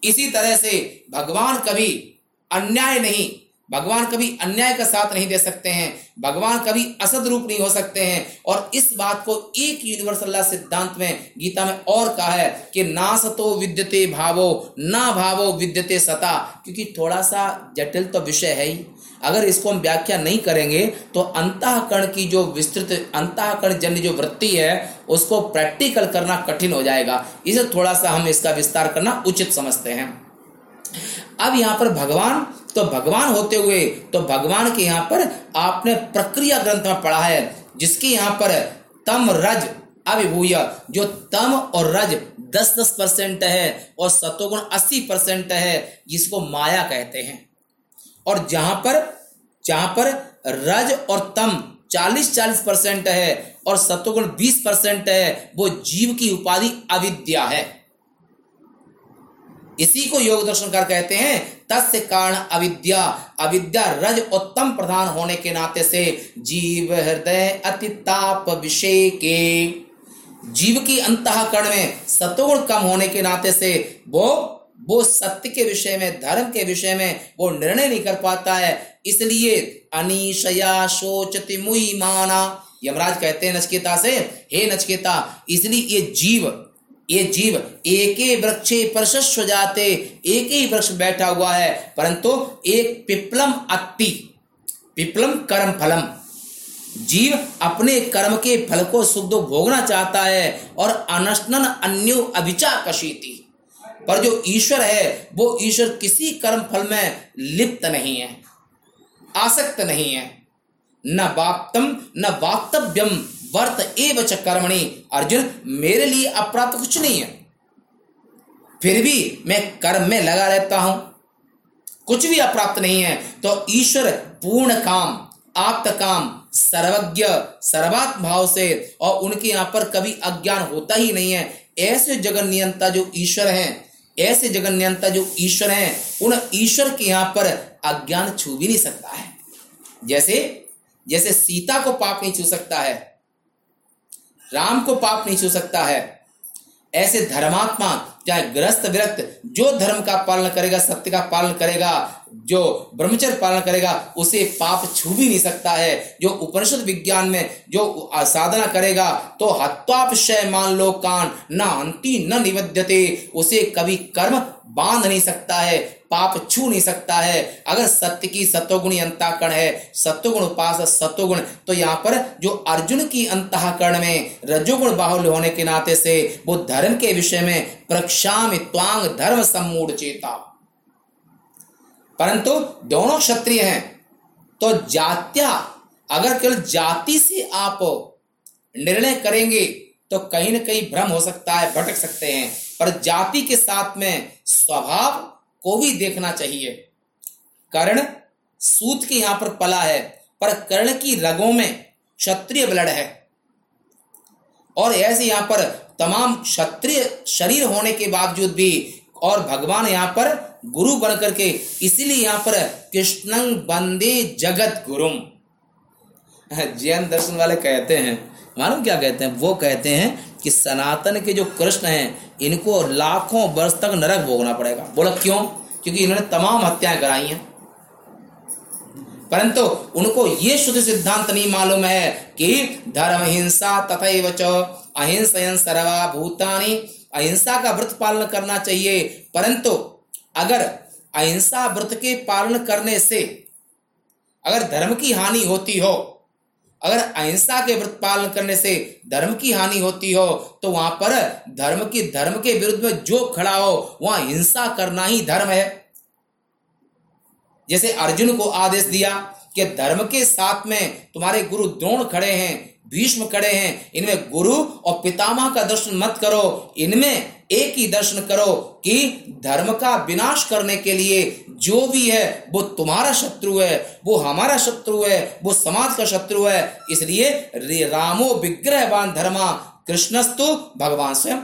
इसी तरह से भगवान कभी अन्याय नहीं भगवान कभी अन्याय का साथ नहीं दे सकते हैं, भगवान कभी असद रूप नहीं हो सकते हैं। और इस बात को एक यूनिवर्सल सिद्धांत में, गीता में और कहा है कि ना सतो विद्यते भावो, ना भावो विद्यते सता। क्योंकि थोड़ा सा जटिल तो विषय है ही। अगर इसको हम व्याख्या नहीं करेंगे तो अंतःकरण की जो विस्तृत, अंतःकरण जन्य जो वृत्ति है, उसको प्रैक्टिकल करना कठिन हो जाएगा। इसे थोड़ा सा हम इसका विस्तार करना उचित समझते हैं। अब यहाँ पर भगवान तो भगवान होते हुए तो भगवान के यहाँ पर आपने प्रक्रिया ग्रंथ में पढ़ा है, जिसके यहाँ पर तम रज अभिभूय, जो तम और रज दस दस परसेंट है और सतोगुण अस्सी परसेंट है, जिसको माया कहते हैं। और जहाँ पर जहाँ पर रज और तम चालीस चालीस परसेंट है और सतोगुण बीस परसेंट है, वो जीव की उपाधि अविद्या है। इसी को योग दर्शन कर कहते हैं, तस्य कारण अविद्या। अविद्या रज उत्तम प्रधान होने के नाते से जीव हृदय अतिताप विषय के जीव की अंतकरण में सतोगुण कम होने के नाते से वो वो सत्य के विषय में, धर्म के विषय में वो निर्णय नहीं कर पाता है। इसलिए अनिशया सोचति मुई माना यमराज कहते हैं नचकेता से, हे नचकेता, इसलिए ये जीव ये जीव एक ही वृक्षे प्रशस्व जाते, एक ही वृक्ष बैठा हुआ है। परंतु एक पिपलम अति, पिपलम कर्म फलम। जीव अपने कर्म के फल को सुख भोगना चाहता है और अनशनन अन्यो अभिचा कशीति। पर जो ईश्वर है, वो ईश्वर किसी कर्म फल में लिप्त नहीं है, आसक्त नहीं है। न वाक्तम न वाक्तव्यम वर्त एव च कर्मणि। अर्जुन, मेरे लिए अप्राप्त कुछ नहीं है। फिर भी मैं कर्म में लगा रहता हूँ। कुछ भी अप्राप्त नहीं है तो ईश्वर पूर्ण काम, आप्त काम, सर्वज्ञ सर्वात्म भाव से और उनके यहाँ पर कभी अज्ञान होता ही नहीं है। ऐसे जगन नियंता जो ईश्वर हैं, ऐसे जगन नियंता जो ईश्वर हैं, उन ईश्वर के यहाँ पर अज्ञान छू भी नहीं सकता है। जैसे जैसे सीता को पाप नहीं छू सकता है राम को पाप नहीं छू सकता है। ऐसे धर्मात्मा, चाहे ग्रस्त विरक्त, जो धर्म का पालन करेगा, सत्य का पालन करेगा, जो ब्रह्मचर्य पालन करेगा, उसे पाप छू भी नहीं सकता है। जो उपनिषद विज्ञान में जो साधना करेगा तो हत्वापशय मान लो कान, न अंति न निवद्यते उसे कभी कर्म बाँध नहीं सकता है। पाप छू नहीं सकता है। अगर सत्य की सत्वगुणी अंताकरण है, सत्वगुण उपास, सत्वगुण तो यहाँ पर जो अर्जुन की अंतकरण में रजोगुण बाहुल्य होने के नाते से वो धर्म के विषय में प्रक्षाम त्वांग धर्म सम्मूढ़ चेता। परंतु दोनों क्षत्रिय हैं तो जात्या, अगर केवल जाति से आप निर्णय करेंगे तो कहीं ना कहीं भ्रम हो सकता है, भटक सकते हैं। पर जाति के साथ में स्वभाव को भी देखना चाहिए। कर्ण सूत के यहाँ पर पला है, पर कर्ण की रगों में क्षत्रिय ब्लड है। और ऐसे यहाँ पर तमाम क्षत्रिय शरीर होने के बावजूद भी और भगवान यहाँ पर गुरु बन करके इसीलिए यहाँ पर कृष्ण बंदे जगत गुरुम जैन दर्शन वाले कहते हैं मालूम क्या कहते हैं? वो कहते हैं कि सनातन के जो कृष्ण हैं, इनको लाखों वर्ष तक नरक भोगना पड़ेगा। बोला, क्यों? क्योंकि इन्होंने तमाम हत्याएँ कराई हैं। परंतु उनको ये शुद्ध सिद्धांत नहीं मालूम है कि धर्म हिंसा तथा वच अहिंसा सर्वा भूतानी। अहिंसा का व्रत पालन करना चाहिए। परंतु अगर अहिंसा व्रत के पालन करने से अगर धर्म की हानि होती हो अगर अहिंसा के व्रत पालन करने से धर्म की हानि होती हो तो वहाँ पर धर्म की, धर्म के विरुद्ध में जो खड़ा हो, वहाँ हिंसा करना ही धर्म है। जैसे अर्जुन को आदेश दिया कि धर्म के साथ में तुम्हारे गुरु द्रोण खड़े हैं भीष्म खड़े हैं। इनमें गुरु और पितामह का दर्शन मत करो। इनमें एक ही दर्शन करो कि धर्म का विनाश करने के लिए जो भी है, वो तुम्हारा शत्रु है, वो हमारा शत्रु है, वो समाज का शत्रु है। इसलिए रामो विग्रहवान धर्मा, कृष्णस्तु भगवान स्वयं।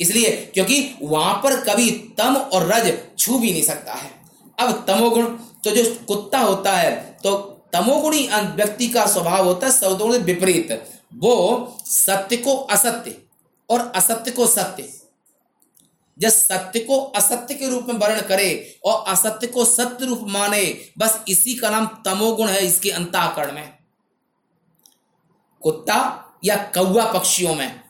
इसलिए क्योंकि वहाँ पर कभी तम और रज छू भी नहीं सकता है। अब तमोगुण तो जो कुत्ता होता है तो तमोगुणी व्यक्ति का स्वभाव होता है सौदों विपरीत। वो सत्य को असत्य और असत्य को सत्य। जब सत्य को असत्य के रूप में वर्ण करे और असत्य को सत्य रूप माने, बस इसी का नाम तमोगुण है इसके अंताकरण में। कुत्ता या कौआ पक्षियों में।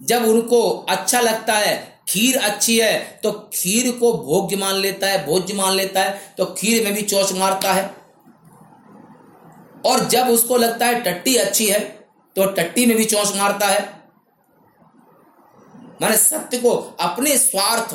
जब उनको अच्छा लगता है, खीर अच्छी है तो खीर को भोग्य मान लेता है, भोज्य मान लेता है तो खीर में भी चोच मारता है। और जब उसको लगता है टट्टी अच्छी है तो टट्टी में भी चौंस मारता है। माने सत्य को, अपने स्वार्थ,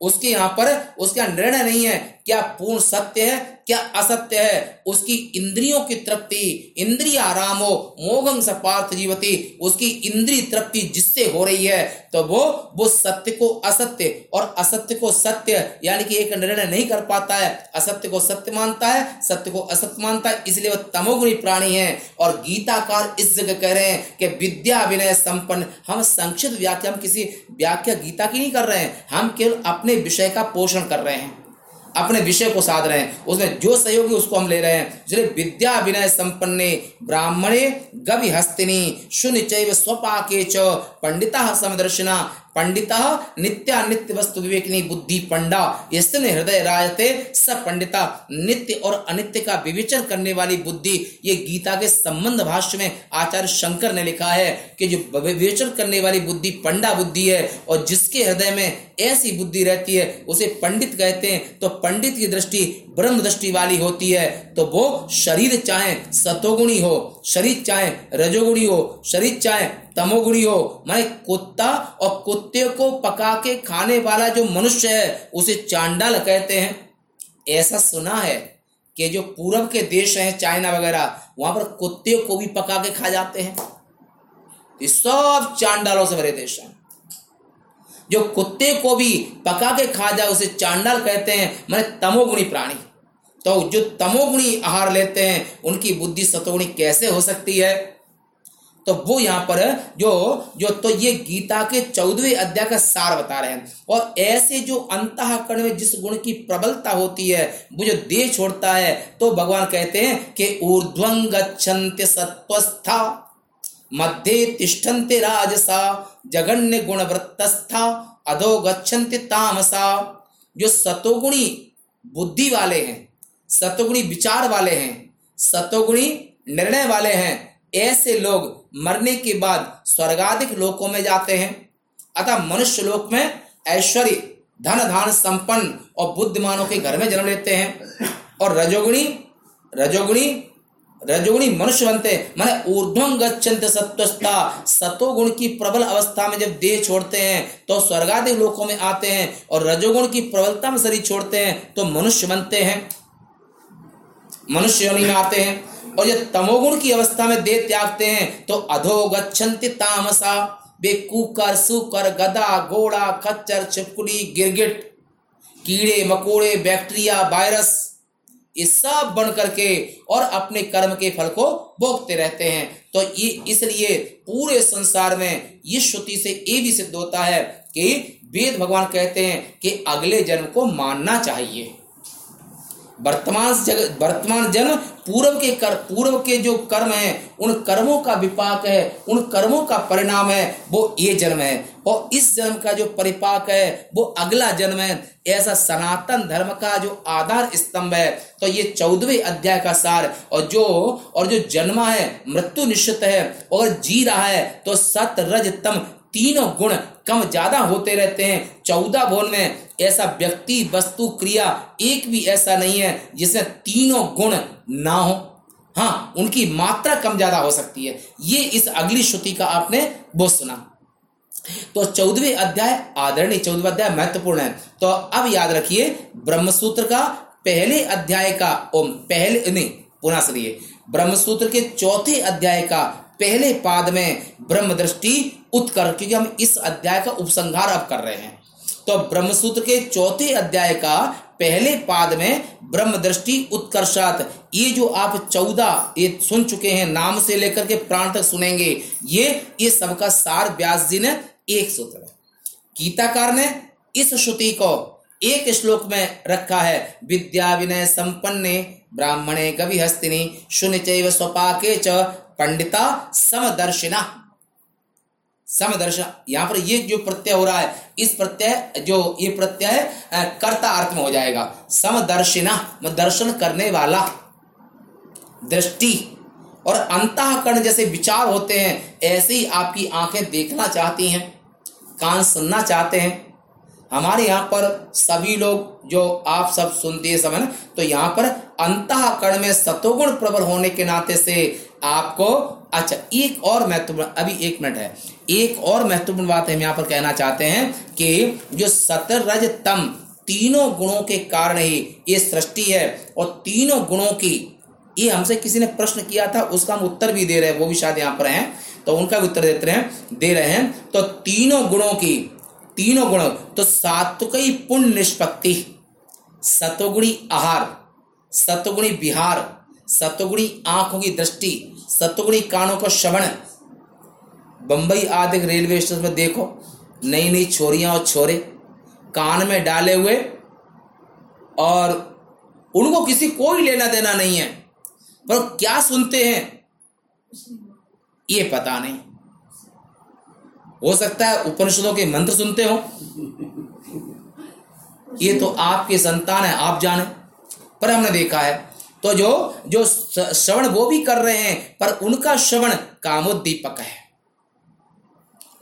उसके यहाँ पर उसका निर्णय नहीं है। क्या पूर्ण सत्य है, क्या असत्य है? उसकी इंद्रियों की तृप्ति, इंद्रिय आराम हो मोगंग सपार्थ जीवती, उसकी इंद्रिय तृप्ति जिससे हो रही है तो वो वो सत्य को असत्य और असत्य को सत्य यानी कि एक निर्णय नहीं कर पाता है। असत्य को सत्य मानता है, सत्य को असत्य मानता है, इसलिए वो तमोगुणी प्राणी है। और गीताकार इस जगह कह रहे हैं कि विद्या विनय संपन्न, हम संक्षिप्त व्याख्या, हम किसी व्याख्या गीता की नहीं कर रहे हैं, हम केवल अपने विषय का पोषण कर रहे हैं। अपने विषय को साध रहे हैं। उसमें जो सहयोगी उसको हम ले रहे हैं। जिन्हें विद्या विनय संपन्ने, ब्राह्मणे गवि हस्तिनी शून्य चैव स्वपाके च, पंडिता समदर्शिना पंडित नित्या नित्य वस्तु विवेकनी बुद्धि पंडा। इसने हृदय राजते स पंडिता। नित्य और अनित्य का विवेचन करने वाली बुद्धि। ये गीता के संबंध भाष्य में आचार्य शंकर ने लिखा है कि जो विवेचन करने वाली बुद्धि पंडा बुद्धि है और जिसके हृदय में ऐसी बुद्धि रहती है, उसे पंडित कहते हैं तो पंडित की दृष्टि ब्रह्म दृष्टि वाली होती है। तो वो शरीर चाहे सतोगुणी हो, शरीर चाहे रजोगुणी हो, शरीर चाहे तमोगुणी हो। मैं कुत्ता और कुत्ते को पका के खाने वाला जो मनुष्य है, उसे चांडाल कहते हैं। ऐसा सुना है कि जो पूर्व के देश हैं, चाइना वगैरह, वहाँ पर कुत्ते को भी पका के खा जाते हैं। ये सब चांडालों से भरे देश हैं। जो कुत्ते को भी पका के खा जाए, उसे चांडाल कहते हैं। मैंने तमोगुणी प्राणी। तो जो तमोगुणी आहार लेते हैं, उनकी बुद्धि सतोगुणी कैसे हो सकती है? तो वो यहाँ पर जो जो तो ये गीता के चौदहवें अध्याय का सार बता रहे हैं। और ऐसे जो अंतकरण में जिस गुण की प्रबलता होती है, वो जो देह छोड़ता है तो भगवान कहते हैं कि ऊर्ध्वं सत्वस्था, मध्य तिष्ठन्ते राजसा जगन्य गुण वृत्तस्था अधो गच्छन्ति तामसा। जो सतोगुणी बुद्धि वाले हैं, सतोगुणी विचार वाले हैं, सतोगुणी निर्णय वाले हैं ऐसे लोग मरने के बाद स्वर्गाधिक लोकों में जाते हैं। अतः मनुष्य लोक में ऐश्वर्य धन धान संपन्न और बुद्धिमानों के घर में जन्म लेते हैं। और रजोगुणी रजोगुणी रजोगुणी मनुष्य बनते माने ऊर्ध्वं गच्छन्त सत्वस्था सतोगुण की प्रबल अवस्था में जब देह छोड़ते हैं तो स्वर्गादि लोकों में आते हैं। और रजोगुण की प्रबलता में शरीर छोड़ते हैं तो मनुष्य बनते हैं। मनुष्य में आते हैं। और जब तमोगुण की अवस्था में देह त्यागते हैं तो अधो तामसा। वे कुकर सुकर, गदा घोड़ा खच्चर, छिपकुली, गिरगिट, कीड़े, मकोड़े, बैक्टीरिया, वायरस, ये सब बन करके और अपने कर्म के फल को भोगते रहते हैं। तो ये इसलिए पूरे संसार में ये श्रुति से ये भी सिद्ध होता है कि वेद भगवान कहते हैं कि अगले जन्म को मानना चाहिए। वर्तमान जगत वर्तमान जन्म पूर्व के कर, पूर्व के जो कर्म है, उन कर्मों का विपाक है, उन कर्मों का परिणाम है, वो ये जन्म है। और इस जन्म का जो परिपाक है, वो अगला जन्म है। ऐसा सनातन धर्म का जो आधार स्तंभ है तो ये चौदहवें अध्याय का सार। और जो और जो जन्मा है, मृत्यु निश्चित है, और जी रहा है तो सत रज तम तीनों गुण कम ज़्यादा होते रहते हैं। चौदह भुवन में ऐसा व्यक्ति, वस्तु, क्रिया, एक भी ऐसा नहीं है जिसमें तीनों गुण ना हो। हाँ उनकी मात्रा कम ज़्यादा हो सकती है। ये इस अगली श्रुति का आपने बहुत सुना। तो चौदहवें अध्याय, आदरणीय चौदहवें अध्याय महत्वपूर्ण है। तो अब याद रखिए, ब्रह्मसूत्र का पहले अध्याय का, ओम, पहले, नहीं, पुनः सुनिए। ब्रह्मसूत्र के चौथे अध्याय का पहले पाद में ब्रह्म दृष्टि उत्कर, क्योंकि हम इस अध्याय का उपसंहार अब कर रहे हैं। तो ब्रह्मसूत्र के चौथे अध्याय का पहले पाद में ब्रह्म दृष्टि उत्कर्षात, ये जो आप चौदह, ये सुन चुके हैं, नाम से लेकर के प्राण तक सुनेंगे, ये ये सबका सार व्यास जी ने एक सूत्र गीताकार ने इस श्रुति को एक श्लोक में रखा है, विद्या विनय संपन्ने, ब्राह्मणे कवि हस्तिनी शून्य स्वपाके च पंडिता समदर्शिना। समदर्शन। यहाँ पर ये जो प्रत्यय हो रहा है, इस प्रत्यय, जो ये प्रत्यय कर्ता अर्थ में हो जाएगा। समदर्शिना दर्शन करने वाला। दृष्टि और अंतकरण जैसे विचार होते हैं, ऐसे ही आपकी आँखें देखना चाहती हैं, कान सुनना चाहते हैं। हमारे यहाँ पर सभी लोग, जो आप सब सुनते हैं समय तो यहाँ पर अंतकरण में सतोगुण प्रबल होने के नाते से आपको अच्छा एक और महत्वपूर्ण, अभी एक मिनट है। एक और महत्वपूर्ण बात हम यहाँ पर कहना चाहते हैं कि जो सतर रज तम, तीनों गुणों के कारण ही ये सृष्टि है और तीनों गुणों की, ये हमसे किसी ने प्रश्न किया था, उसका हम उत्तर भी दे रहे हैं, वो भी शायद यहाँ पर हैं तो उनका भी उत्तर देते हैं, दे रहे हैं। तो तीनों गुणों की, तीनों गुणों तो सात्विक पुण्य निष्पत्ति सतोगुणी आहार सतोगुणी बिहार सतोगुणी आँखों की दृष्टि सतोगुणी कानों का श्रवण। बंबई आदि रेलवे स्टेशन में देखो नई नई छोरियाँ और छोरे कान में डाले हुए और उनको किसी कोई लेना देना नहीं है। पर क्या सुनते हैं? ये पता नहीं। हो सकता है उपनिषदों के मंत्र सुनते हो। ये तो आपके संतान है, आप जाने। पर हमने देखा है तो जो जो श्रवण वो भी कर रहे हैं, पर उनका श्रवण कामोद्दीपक है।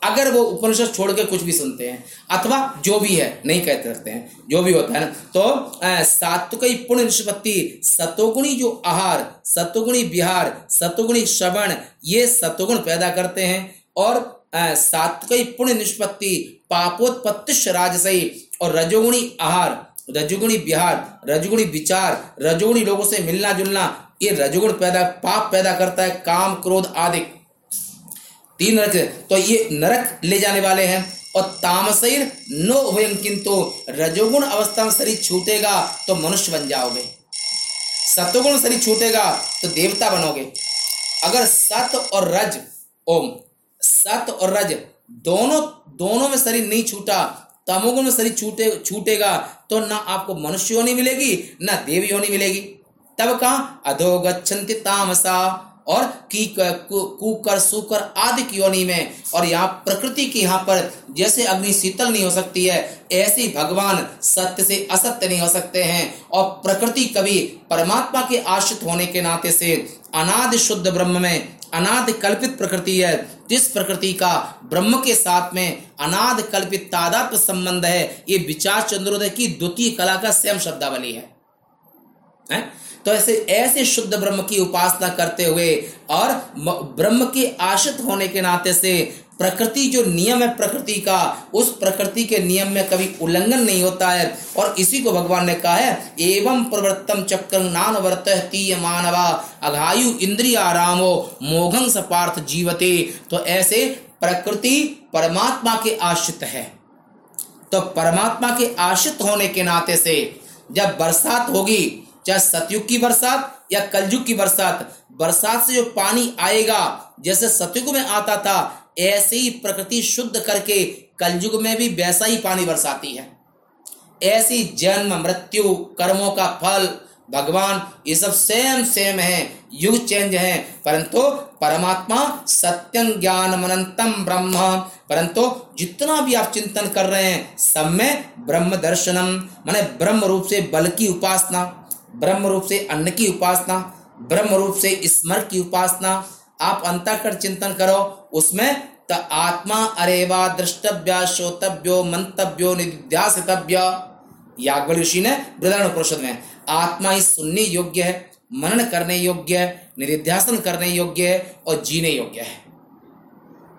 अगर वो उपनिषद छोड़ के कुछ भी सुनते हैं, अथवा जो भी है, नहीं कहते सकते हैं, जो भी होता है ना तो सात्विक पुण्य निष्पत्ति सतोगुणी जो आहार सतोगुणी बिहार सतोगुणी श्रवण, ये सतोगुण पैदा करते हैं। और सात्विक पुण्य निष्पत्ति पापोत्पत्ति राजसही और रजोगुणी आहार रजोगुणी बिहार रजोगुणी विचार, रजोगुणी लोगों से मिलना जुलना, ये रजोगुण पैदा, पाप पैदा करता है, काम, क्रोध आदि। तीन नरक तो ये नरक ले जाने वाले हैं, और तामसैर नो वयम किंतु रजोगुण अवस्था में शरीर छूटेगा तो मनुष्य बन जाओगे। सतोगुण शरीर छूटेगा तो देवता बनोगे। अगर सत और रज, ओम सत और रज दोनों दोनों में शरीर नहीं छूटा तमोगुण में शरीर छूटे, छूटेगा तो ना आपको मनुष्य होनी मिलेगी, ना देवी होनी मिलेगी। तब कहा अधोगछन्ति तामसा, और की कुकर, सुकर आदि योनि में, और यहाँ प्रकृति की यहाँ पर जैसे अग्नि शीतल नहीं हो सकती है, ऐसे भगवान सत्य से असत्य नहीं हो सकते हैं, और प्रकृति कभी परमात्मा के आश्रित होने के नाते से अनाद शुद्ध ब्रह्म में अनाद कल्पित प्रकृति है जिस प्रकृति का ब्रह्म के साथ में अनाद कल्पित तादात्म संबंध है ये विचार चंद्रोदय की द्वितीय कला का स्वयं शब्दावली है, है? तो ऐसे ऐसे शुद्ध ब्रह्म की उपासना करते हुए और ब्रह्म के आश्रित होने के नाते से प्रकृति जो नियम है प्रकृति का, उस प्रकृति के नियम में कभी उल्लंघन नहीं होता है। और इसी को भगवान ने कहा है, एवं प्रवृत्तम चक्र नान वर्त मानवा, अघायु इंद्रिया रामो, मोघं सपार्थ जीवते। तो ऐसे प्रकृति परमात्मा के आश्रित है। तो परमात्मा के आश्रित होने के नाते से जब बरसात होगी, चाहे सतयुग की बरसात या कलयुग की बरसात बरसात से जो पानी आएगा, जैसे सतयुग में आता था ऐसे ही प्रकृति शुद्ध करके कलयुग में भी वैसा ही पानी बरसाती है। ऐसी जन्म, मृत्यु, कर्मों का फल, भगवान, ये सब सेम सेम है। युग चेंज है। परंतु परमात्मा सत्यम ज्ञान मनंतम ब्रह्म। परंतु जितना भी आप चिंतन कर रहे हैं, सब में ब्रह्म दर्शनम। माने ब्रह्म रूप से बल की उपासना, ब्रह्म रूप से अन्न की उपासना, ब्रह्म रूप से स्मर की उपासना आप अंतकर चिंतन करो, उसमें त आत्मा अरेवा दृष्टव्य श्रोतव्यो मंतव्यो, निध्यासितव्य। याग्वल ऋषि ने वृदारण परिषद में, आत्मा ही सुनने योग्य है, मनन करने योग्य है निधिध्यासन करने योग्य है और जीने योग्य है।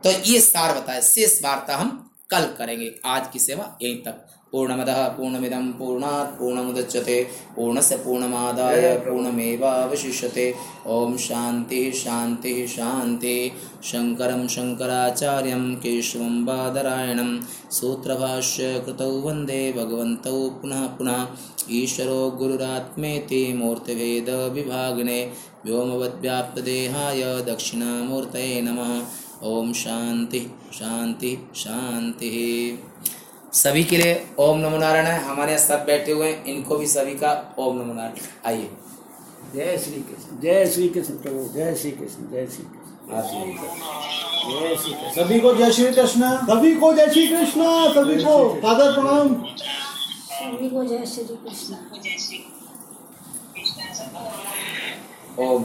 तो ये सार बताए, शेष वार्ता हम कल करेंगे। आज की सेवा यहीं तक। पूर्णमदः पूर्णमिदं पूर्णात् पूर्णमुदच्यते पूर्णस्य पूर्णमादाय पूर्णमेवावशिष्यते। ॐ शान्तिः शान्तिः शान्तिः। शङ्करं शङ्कराचार्यं केशवं बादरायणं। सूत्रभाष्य कृतौ वन्दे भगवन्तौ पुनः पुनः। ईश्वरो गुरुरात्मेति मूर्तिभेदविभागिने व्योमवद्व्याप्तदेहाय दक्षिणामूर्तये नमः। ॐ शान्तिः शान्तिः शान्तिः सभी के लिए ओम नमो नारायण है। हमारे यहाँ सब बैठे हुए हैं। इनको भी सभी का ओम नमो नारायण। आइए।
जय श्री कृष्ण। जय श्री कृष्ण प्रभु। जय श्री कृष्ण। जय श्री कृष्ण।
जय श्री कृष्ण। सभी को जय श्री कृष्ण। सभी को जय श्री कृष्ण। सभी को सादर प्रणाम।
सभी को जय श्री कृष्ण।
ओम।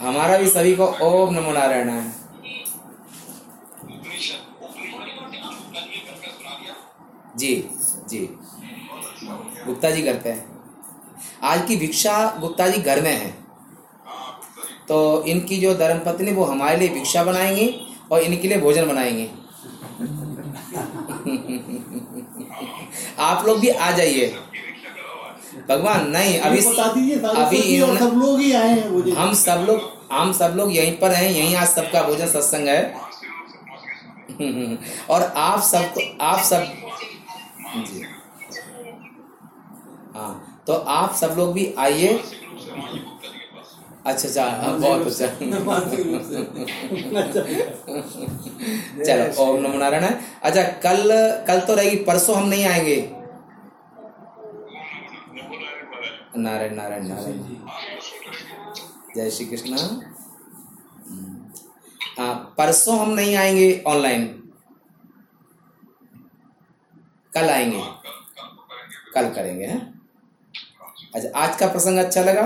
हमारा भी सभी को ओम नमो नारायण है। जी जी। गुप्ता जी करते हैं। आज की भिक्षा गुप्ता जी घर में है। तो इनकी जो धर्मपत्नी वो हमारे लिए भिक्षा बनाएँगी और इनके लिए भोजन बनाएँगे। आप लोग भी आ जाइए। भगवान नहीं अभी अभी
अभी
इन्होंने
सब लोग ही आए हैं
हम सब लोग हम सब लोग यहीं पर हैं यहीं आज सबका भोजन सत्संग है। [laughs] और आप सबको आप सब जी हाँ तो आप सब लोग भी आइए। अच्छा अच्छा बहुत अच्छा [laughs] चलो ओम नमो नारायण। अच्छा कल कल तो रहेगी परसों हम नहीं आएँगे। नारायण नारायण नारायण। जय श्री कृष्ण। हाँ परसों हम नहीं आएँगे ऑनलाइन। कल आएँगे। कल करेंगे। हैं। अच्छा आज का प्रसंग अच्छा लगा?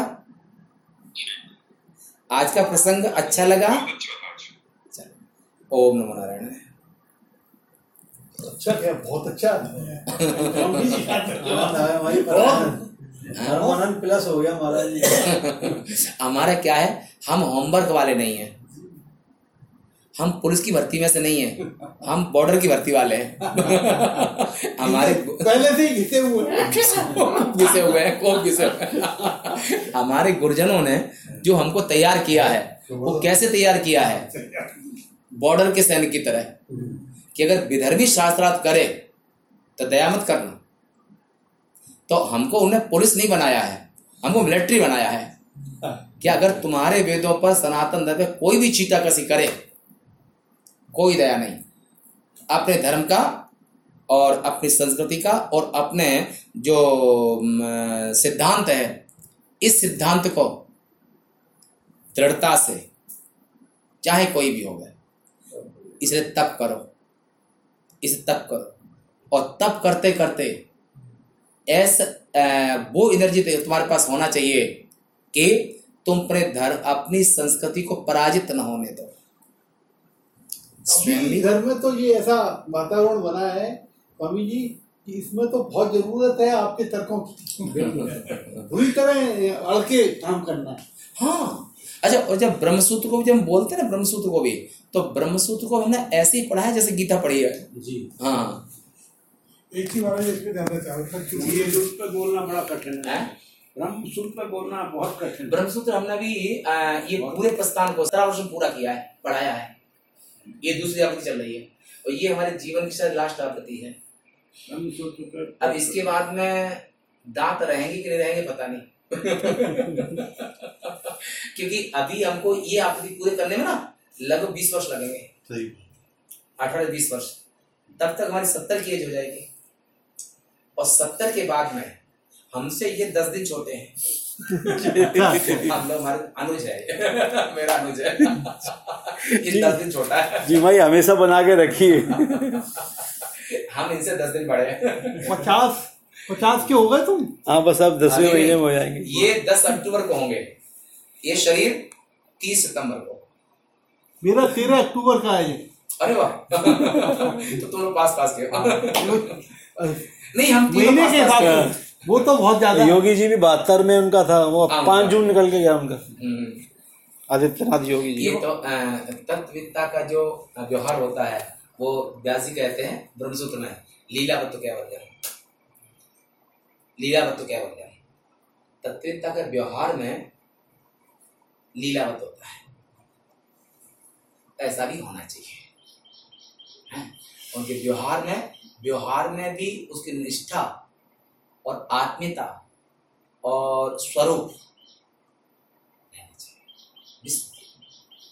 आज का प्रसंग अच्छा लगा? ओम नमो नारायण।
अच्छा क्या बहुत अच्छा [laughs]
परमानंद प्लस हो गया महाराज जी। [laughs]
हमारा क्या है हम होमवर्क वाले नहीं हैं। हम पुलिस की भर्ती में से नहीं है। हम बॉर्डर की भर्ती वाले हैं। [laughs] हमारे [laughs]
पहले से ही घिसे हुए [laughs]
घिसे हुए हैं खूब घिसे हुए [laughs] हमारे गुरुजनों ने जो हमको तैयार किया है वो कैसे तैयार किया है? बॉर्डर के सैनिक की तरह। कि अगर विधर्मी शास्त्रार्थ करे तो दया मत करना। तो हमको उन्हें पुलिस नहीं बनाया है हमको मिलिट्री बनाया है। कि अगर तुम्हारे वेदों पर सनातन धर्म कोई भी चीटा कसी करे कोई दया नहीं। अपने धर्म का और अपनी संस्कृति का और अपने जो सिद्धांत है, इस सिद्धांत को दृढ़ता से, चाहे कोई भी हो गए इसे तप करो, इसे तप करो। और तप करते करते, ऐसा वो एनर्जी तुम्हारे पास होना चाहिए कि तुम अपने धर्म, अपनी संस्कृति को पराजित न होने दो।
घर में तो ये ऐसा वातावरण बना है स्वामी जी कि इसमें तो बहुत ज़रूरत है आपके तर्कों की। पूरी तरह अड़ के काम करना। है।
हाँ अच्छा और जब ब्रह्मसूत्र को भी जब हम बोलते हैं ना ब्रह्मसूत्र को भी तो ब्रह्मसूत्र को हमने ऐसे ही पढ़ा है जैसे गीता पढ़ी है?
जी।
हाँ।
एक ही बार इसमें क्योंकि
ये सूत्र पे बोलना बड़ा कठिन है।
हैं?
ब्रह्म बोलना बहुत कठिन है।
ब्रह्मसूत्र हमने भी आ, ये पूरे प्रस्थान को सत्रह वर्ष पूरा किया है पढ़ाया है। ये दूसरी आवृत्ति चल रही है। और ये हमारे जीवन की शायद लास्ट आवृत्ति है। अब इसके बाद में दांत रहेंगे कि नहीं रहेंगे पता नहीं। [laughs] क्योंकि अभी हमको ये आवृत्ति पूरे करने में ना लगभग बीस वर्ष लगेंगे। अठारह बीस वर्ष। तब तक हमारी सत्तर की एज हो जाएगी। और सत्तर के बाद में हमसे ये दस दिन छोटे हैं। [laughs] हम लोग हमारे अनुज है। [laughs] मेरा अनुज है। ये दस दिन छोटा है।
जी भाई हमेशा बना के रखिए।
हम इनसे दस दिन बड़े हैं।
पचास पचास के हो गए तुम?
हाँ बस अब दसवें महीने में हो जाएँगे।
ये दस अक्टूबर को होंगे। ये शरीर तीस सितंबर को।
मेरा तेरह अक्टूबर का है ये।
अरे वाह। तो तुम लोग पास पास के नहीं हम
महीने के हिसाब से। वो तो बहुत ज़्यादा।
योगी जी भी बहत्तर में उनका था वो पाँच जून निकल के गया उनका।
हम्म।
आदित्यनाथ योगी जी।
ये तो तत्वविद्ता का जो व्यवहार होता है वो व्यास जी कहते हैं, ब्रह्मसूत्र में लीलावत्व क्या बन गया लीलावत्व क्या बन गया तत्वविद्ता के व्यवहार में लीलावत होता है। ऐसा भी होना चाहिए। हैं? उनके व्यवहार में व्यवहार में भी उसकी निष्ठा और आत्मीयता और स्वरूप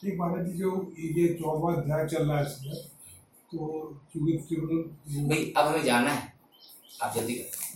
एक महाराज जी, जो ये चौवा अध्याय चल रहा है इसमें तो
भाई अब हमें जाना है। आप जल्दी करें।